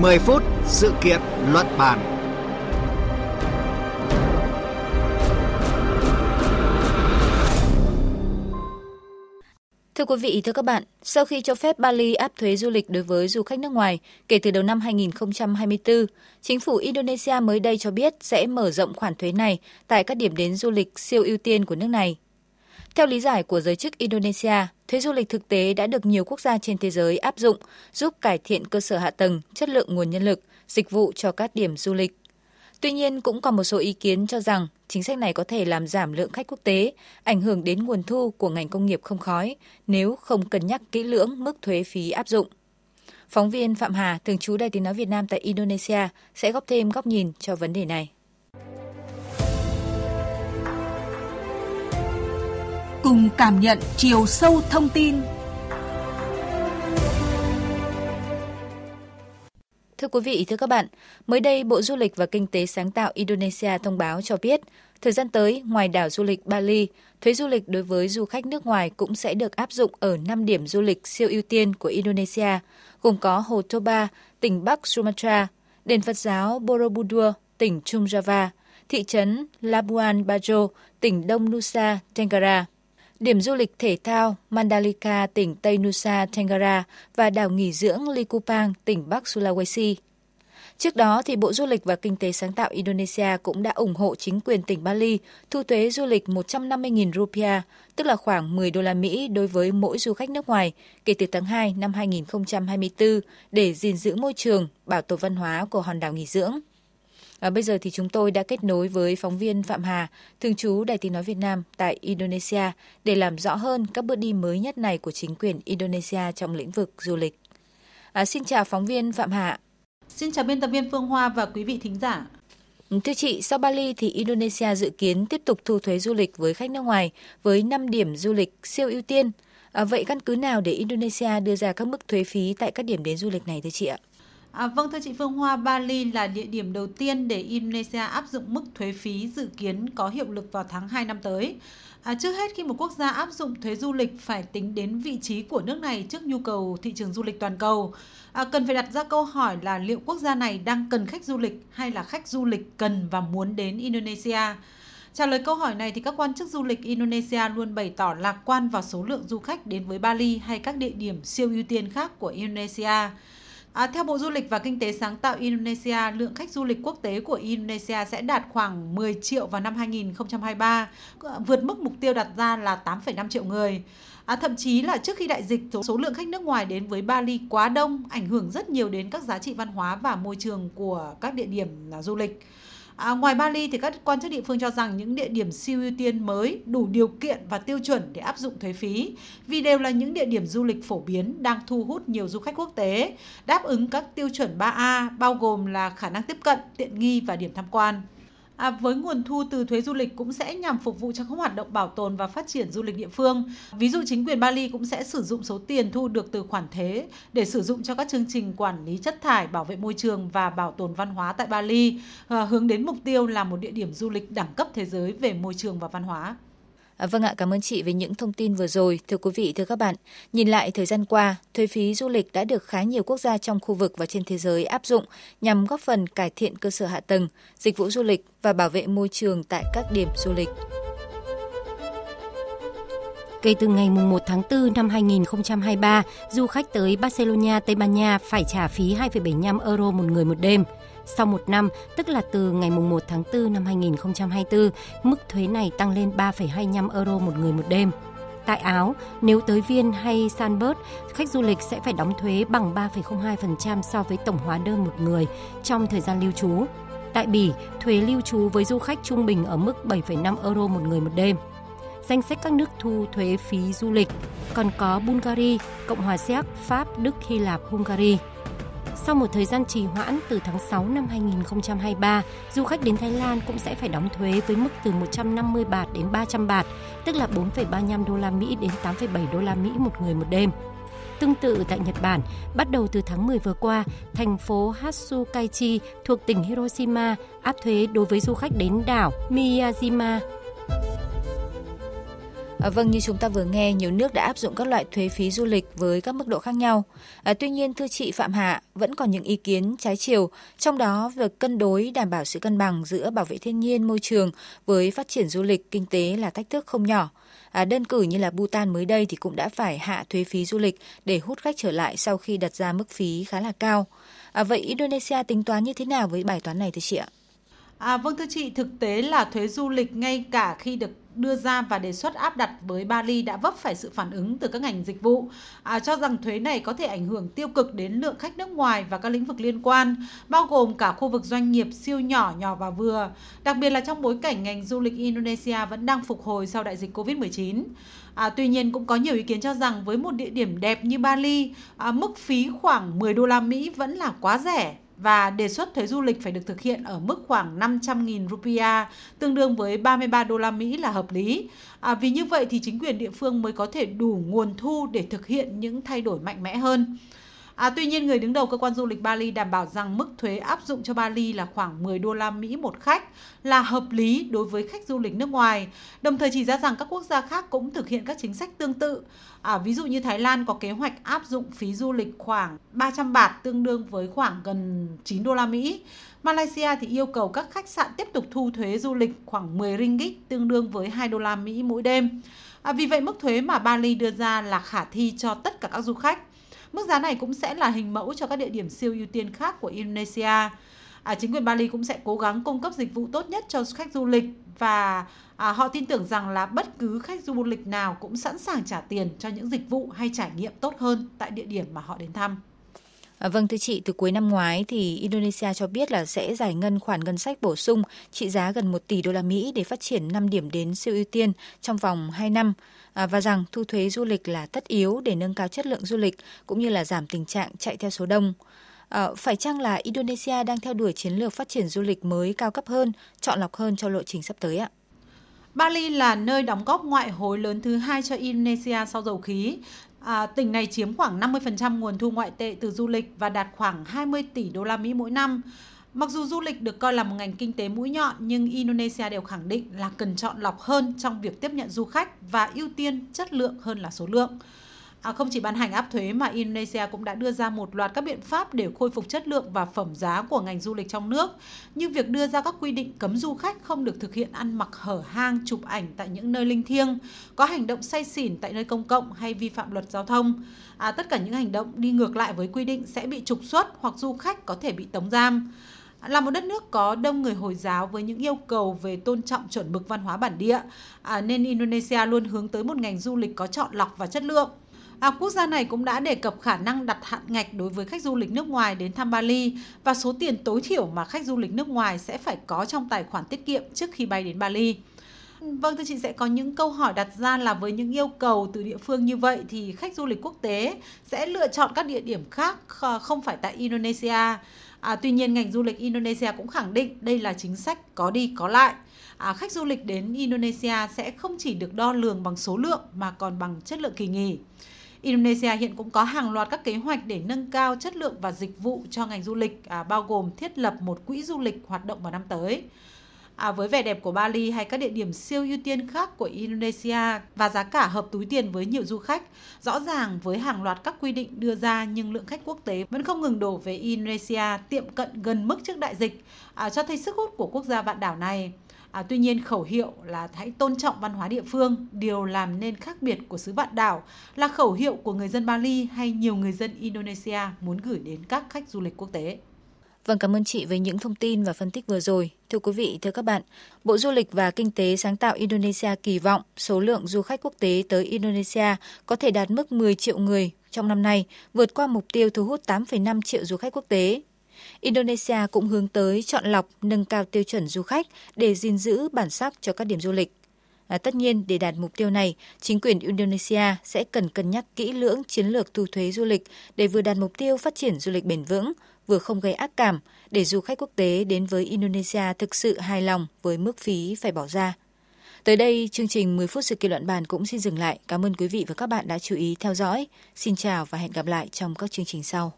10 phút sự kiện luận bàn. Thưa quý vị, thưa các bạn, sau khi cho phép Bali áp thuế du lịch đối với du khách nước ngoài kể từ đầu năm 2024, chính phủ Indonesia mới đây cho biết sẽ mở rộng khoản thuế này tại các điểm đến du lịch siêu ưu tiên của nước này. Theo lý giải của giới chức Indonesia, thuế du lịch thực tế đã được nhiều quốc gia trên thế giới áp dụng, giúp cải thiện cơ sở hạ tầng, chất lượng nguồn nhân lực, dịch vụ cho các điểm du lịch. Tuy nhiên, cũng còn một số ý kiến cho rằng chính sách này có thể làm giảm lượng khách quốc tế, ảnh hưởng đến nguồn thu của ngành công nghiệp không khói nếu không cân nhắc kỹ lưỡng mức thuế phí áp dụng. Phóng viên Phạm Hà, thường trú Đài tiếng nói Việt Nam tại Indonesia, sẽ góp thêm góc nhìn cho vấn đề này. Cùng cảm nhận chiều sâu thông tin. Thưa quý vị, thưa các bạn, mới đây Bộ Du lịch và Kinh tế Sáng tạo Indonesia thông báo cho biết, thời gian tới, ngoài đảo du lịch Bali, thuế du lịch đối với du khách nước ngoài cũng sẽ được áp dụng ở 5 điểm du lịch siêu ưu tiên của Indonesia, gồm có Hồ Toba, tỉnh Bắc Sumatra, đền Phật giáo Borobudur, tỉnh Trung Java, thị trấn Labuan Bajo, tỉnh Đông Nusa Tenggara điểm du lịch thể thao Mandalika, tỉnh Tây Nusa Tenggara và đảo nghỉ dưỡng Likupang, tỉnh Bắc Sulawesi. Trước đó, thì Bộ Du lịch và Kinh tế Sáng tạo Indonesia cũng đã ủng hộ chính quyền tỉnh Bali thu thuế du lịch 150.000 rupiah, tức là khoảng 10 đô la Mỹ đối với mỗi du khách nước ngoài kể từ tháng 2 năm 2024 để gìn giữ môi trường, bảo tồn văn hóa của hòn đảo nghỉ dưỡng. À, bây giờ thì chúng tôi đã kết nối với phóng viên Phạm Hà, thường trú Đài tiếng nói Việt Nam tại Indonesia để làm rõ hơn các bước đi mới nhất này của chính quyền Indonesia trong lĩnh vực du lịch. À, xin chào phóng viên Phạm Hà. Xin chào biên tập viên Phương Hoa và quý vị thính giả. Thưa chị, sau Bali thì Indonesia dự kiến tiếp tục thu thuế du lịch với khách nước ngoài với 5 điểm du lịch siêu ưu tiên. À, vậy căn cứ nào để Indonesia đưa ra các mức thuế phí tại các điểm đến du lịch này thưa chị ạ? À, vâng thưa chị Phương Hoa, Bali là địa điểm đầu tiên để Indonesia áp dụng mức thuế phí dự kiến có hiệu lực vào tháng 2 năm tới. À, trước hết khi một quốc gia áp dụng thuế du lịch phải tính đến vị trí của nước này trước nhu cầu thị trường du lịch toàn cầu. À, cần phải đặt ra câu hỏi là liệu quốc gia này đang cần khách du lịch hay là khách du lịch cần và muốn đến Indonesia. Trả lời câu hỏi này thì các quan chức du lịch Indonesia luôn bày tỏ lạc quan vào số lượng du khách đến với Bali hay các địa điểm siêu ưu tiên khác của Indonesia. À, theo Bộ Du lịch và Kinh tế Sáng tạo Indonesia, lượng khách du lịch quốc tế của Indonesia sẽ đạt khoảng 10 triệu vào năm 2023, ờ, vượt mức mục tiêu đặt ra là 8,5 triệu người. À, thậm chí là trước khi đại dịch, số lượng khách nước ngoài đến với Bali quá đông, ảnh hưởng rất nhiều đến các giá trị văn hóa và môi trường của các địa điểm à, du lịch. À, ngoài Bali thì các quan chức địa phương cho rằng những địa điểm siêu ưu tiên mới đủ điều kiện và tiêu chuẩn để áp dụng thuế phí vì đều là những địa điểm du lịch phổ biến đang thu hút nhiều du khách quốc tế, đáp ứng các tiêu chuẩn 3A bao gồm là khả năng tiếp cận, tiện nghi và điểm tham quan. À, với nguồn thu từ thuế du lịch cũng sẽ nhằm phục vụ cho các hoạt động bảo tồn và phát triển du lịch địa phương. Ví dụ chính quyền Bali cũng sẽ sử dụng số tiền thu được từ khoản thuế để sử dụng cho các chương trình quản lý chất thải, bảo vệ môi trường và bảo tồn văn hóa tại Bali, à, hướng đến mục tiêu là một địa điểm du lịch đẳng cấp thế giới về môi trường và văn hóa. À, vâng ạ, cảm ơn chị về những thông tin vừa rồi. Thưa quý vị, thưa các bạn, nhìn lại thời gian qua, thuế phí du lịch đã được khá nhiều quốc gia trong khu vực và trên thế giới áp dụng nhằm góp phần cải thiện cơ sở hạ tầng, dịch vụ du lịch và bảo vệ môi trường tại các điểm du lịch. Kể từ ngày 1 tháng 4 năm 2023, du khách tới Barcelona, Tây Ban Nha phải trả phí 2,75 euro một người một đêm – sau một năm, tức là từ ngày 1 tháng 4 năm 2024, mức thuế này tăng lên 3,25 euro một người một đêm. Tại Áo, nếu tới Viên hay Sanbert, khách du lịch sẽ phải đóng thuế bằng 3,02% so với tổng hóa đơn một người trong thời gian lưu trú. Tại Bỉ, thuế lưu trú với du khách trung bình ở mức 7,5 euro một người một đêm. Danh sách các nước thu thuế phí du lịch còn có Bulgaria, Cộng hòa Séc, Pháp, Đức, Hy Lạp, Hungary. Sau một thời gian trì hoãn từ tháng 6 năm 2023, du khách đến Thái Lan cũng sẽ phải đóng thuế với mức từ 150 bạt đến 300 bạt, tức là 4,35 đô la Mỹ đến 8,7 đô la Mỹ một người một đêm. Tương tự tại Nhật Bản, bắt đầu từ tháng 10 vừa qua, thành phố Hatsukaichi thuộc tỉnh Hiroshima áp thuế đối với du khách đến đảo Miyajima À, vâng, như chúng ta vừa nghe, nhiều nước đã áp dụng các loại thuế phí du lịch với các mức độ khác nhau. À, tuy nhiên, thưa chị Phạm Hạ, vẫn còn những ý kiến trái chiều, trong đó việc cân đối đảm bảo sự cân bằng giữa bảo vệ thiên nhiên, môi trường với phát triển du lịch, kinh tế là thách thức không nhỏ. À, đơn cử như là Bhutan mới đây thì cũng đã phải hạ thuế phí du lịch để hút khách trở lại sau khi đặt ra mức phí khá là cao. À, vậy Indonesia tính toán như thế nào với bài toán này thưa chị ạ? À, vâng thưa chị, thực tế là thuế du lịch ngay cả khi được đưa ra và đề xuất áp đặt với Bali đã vấp phải sự phản ứng từ các ngành dịch vụ à, cho rằng thuế này có thể ảnh hưởng tiêu cực đến lượng khách nước ngoài và các lĩnh vực liên quan, bao gồm cả khu vực doanh nghiệp siêu nhỏ, nhỏ và vừa, đặc biệt là trong bối cảnh ngành du lịch Indonesia vẫn đang phục hồi sau đại dịch Covid-19. À, tuy nhiên cũng có nhiều ý kiến cho rằng với một địa điểm đẹp như Bali, à, mức phí khoảng 10 đô la Mỹ vẫn là quá rẻ và đề xuất thuế du lịch phải được thực hiện ở mức khoảng 500.000 rupiah, tương đương với 33 đô la Mỹ là hợp lý. À, vì như vậy thì chính quyền địa phương mới có thể đủ nguồn thu để thực hiện những thay đổi mạnh mẽ hơn. À, tuy nhiên người đứng đầu cơ quan du lịch Bali đảm bảo rằng mức thuế áp dụng cho Bali là khoảng 10 đô la Mỹ một khách là hợp lý đối với khách du lịch nước ngoài. Đồng thời chỉ ra rằng các quốc gia khác cũng thực hiện các chính sách tương tự. À, ví dụ như Thái Lan có kế hoạch áp dụng phí du lịch khoảng 300 bạt tương đương với khoảng gần 9 đô la Mỹ. Malaysia thì yêu cầu các khách sạn tiếp tục thu thuế du lịch khoảng 10 ringgit tương đương với 2 đô la Mỹ mỗi đêm. À, vì vậy mức thuế mà Bali đưa ra là khả thi cho tất cả các du khách. Mức giá này cũng sẽ là hình mẫu cho các địa điểm siêu ưu tiên khác của Indonesia. À, chính quyền Bali cũng sẽ cố gắng cung cấp dịch vụ tốt nhất cho khách du lịch và à, họ tin tưởng rằng là bất cứ khách du lịch nào cũng sẵn sàng trả tiền cho những dịch vụ hay trải nghiệm tốt hơn tại địa điểm mà họ đến thăm. À, vâng thưa chị, từ cuối năm ngoái thì Indonesia cho biết là sẽ giải ngân khoản ngân sách bổ sung trị giá gần 1 tỷ đô la Mỹ để phát triển 5 điểm đến siêu ưu tiên trong vòng 2 năm à, và rằng thu thuế du lịch là tất yếu để nâng cao chất lượng du lịch cũng như là giảm tình trạng chạy theo số đông. À, phải chăng là Indonesia đang theo đuổi chiến lược phát triển du lịch mới cao cấp hơn, chọn lọc hơn cho lộ trình sắp tới ạ? Bali là nơi đóng góp ngoại hối lớn thứ hai cho Indonesia sau dầu khí. À, tỉnh này chiếm khoảng 50% nguồn thu ngoại tệ từ du lịch và đạt khoảng 20 tỷ đô la Mỹ mỗi năm. Mặc dù du lịch được coi là một ngành kinh tế mũi nhọn nhưng Indonesia đều khẳng định là cần chọn lọc hơn trong việc tiếp nhận du khách và ưu tiên chất lượng hơn là số lượng. À, không chỉ ban hành áp thuế mà Indonesia cũng đã đưa ra một loạt các biện pháp để khôi phục chất lượng và phẩm giá của ngành du lịch trong nước, như việc đưa ra các quy định cấm du khách không được thực hiện ăn mặc hở hang, chụp ảnh tại những nơi linh thiêng, có hành động say xỉn tại nơi công cộng hay vi phạm luật giao thông. À, tất cả những hành động đi ngược lại với quy định sẽ bị trục xuất hoặc du khách có thể bị tống giam. Là một đất nước có đông người Hồi giáo với những yêu cầu về tôn trọng chuẩn mực văn hóa bản địa, à, nên Indonesia luôn hướng tới một ngành du lịch có chọn lọc và chất lượng. À, quốc gia này cũng đã đề cập khả năng đặt hạn ngạch đối với khách du lịch nước ngoài đến thăm Bali và số tiền tối thiểu mà khách du lịch nước ngoài sẽ phải có trong tài khoản tiết kiệm trước khi bay đến Bali. Vâng thưa chị sẽ có những câu hỏi đặt ra là với những yêu cầu từ địa phương như vậy thì khách du lịch quốc tế sẽ lựa chọn các địa điểm khác không phải tại Indonesia. À, tuy nhiên ngành du lịch Indonesia cũng khẳng định đây là chính sách có đi có lại. À, khách du lịch đến Indonesia sẽ không chỉ được đo lường bằng số lượng mà còn bằng chất lượng kỳ nghỉ. Indonesia hiện cũng có hàng loạt các kế hoạch để nâng cao chất lượng và dịch vụ cho ngành du lịch, à, bao gồm thiết lập một quỹ du lịch hoạt động vào năm tới. À, với vẻ đẹp của Bali hay các địa điểm siêu ưu tiên khác của Indonesia và giá cả hợp túi tiền với nhiều du khách, rõ ràng với hàng loạt các quy định đưa ra nhưng lượng khách quốc tế vẫn không ngừng đổ về Indonesia tiệm cận gần mức trước đại dịch, à, cho thấy sức hút của quốc gia vạn đảo này. À, tuy nhiên khẩu hiệu là hãy tôn trọng văn hóa địa phương, điều làm nên khác biệt của xứ vạn đảo là khẩu hiệu của người dân Bali hay nhiều người dân Indonesia muốn gửi đến các khách du lịch quốc tế. Vâng, cảm ơn chị với những thông tin và phân tích vừa rồi. Thưa quý vị, thưa các bạn, Bộ Du lịch và Kinh tế sáng tạo Indonesia kỳ vọng số lượng du khách quốc tế tới Indonesia có thể đạt mức 10 triệu người trong năm nay, vượt qua mục tiêu thu hút 8,5 triệu du khách quốc tế Indonesia cũng hướng tới chọn lọc, nâng cao tiêu chuẩn du khách để gìn giữ bản sắc cho các điểm du lịch. À, tất nhiên, để đạt mục tiêu này, chính quyền Indonesia sẽ cần cân nhắc kỹ lưỡng chiến lược thu thuế du lịch để vừa đạt mục tiêu phát triển du lịch bền vững, vừa không gây ác cảm, để du khách quốc tế đến với Indonesia thực sự hài lòng với mức phí phải bỏ ra. Tới đây, chương trình 10 phút sự kiện luận bàn cũng xin dừng lại. Cảm ơn quý vị và các bạn đã chú ý theo dõi. Xin chào và hẹn gặp lại trong các chương trình sau.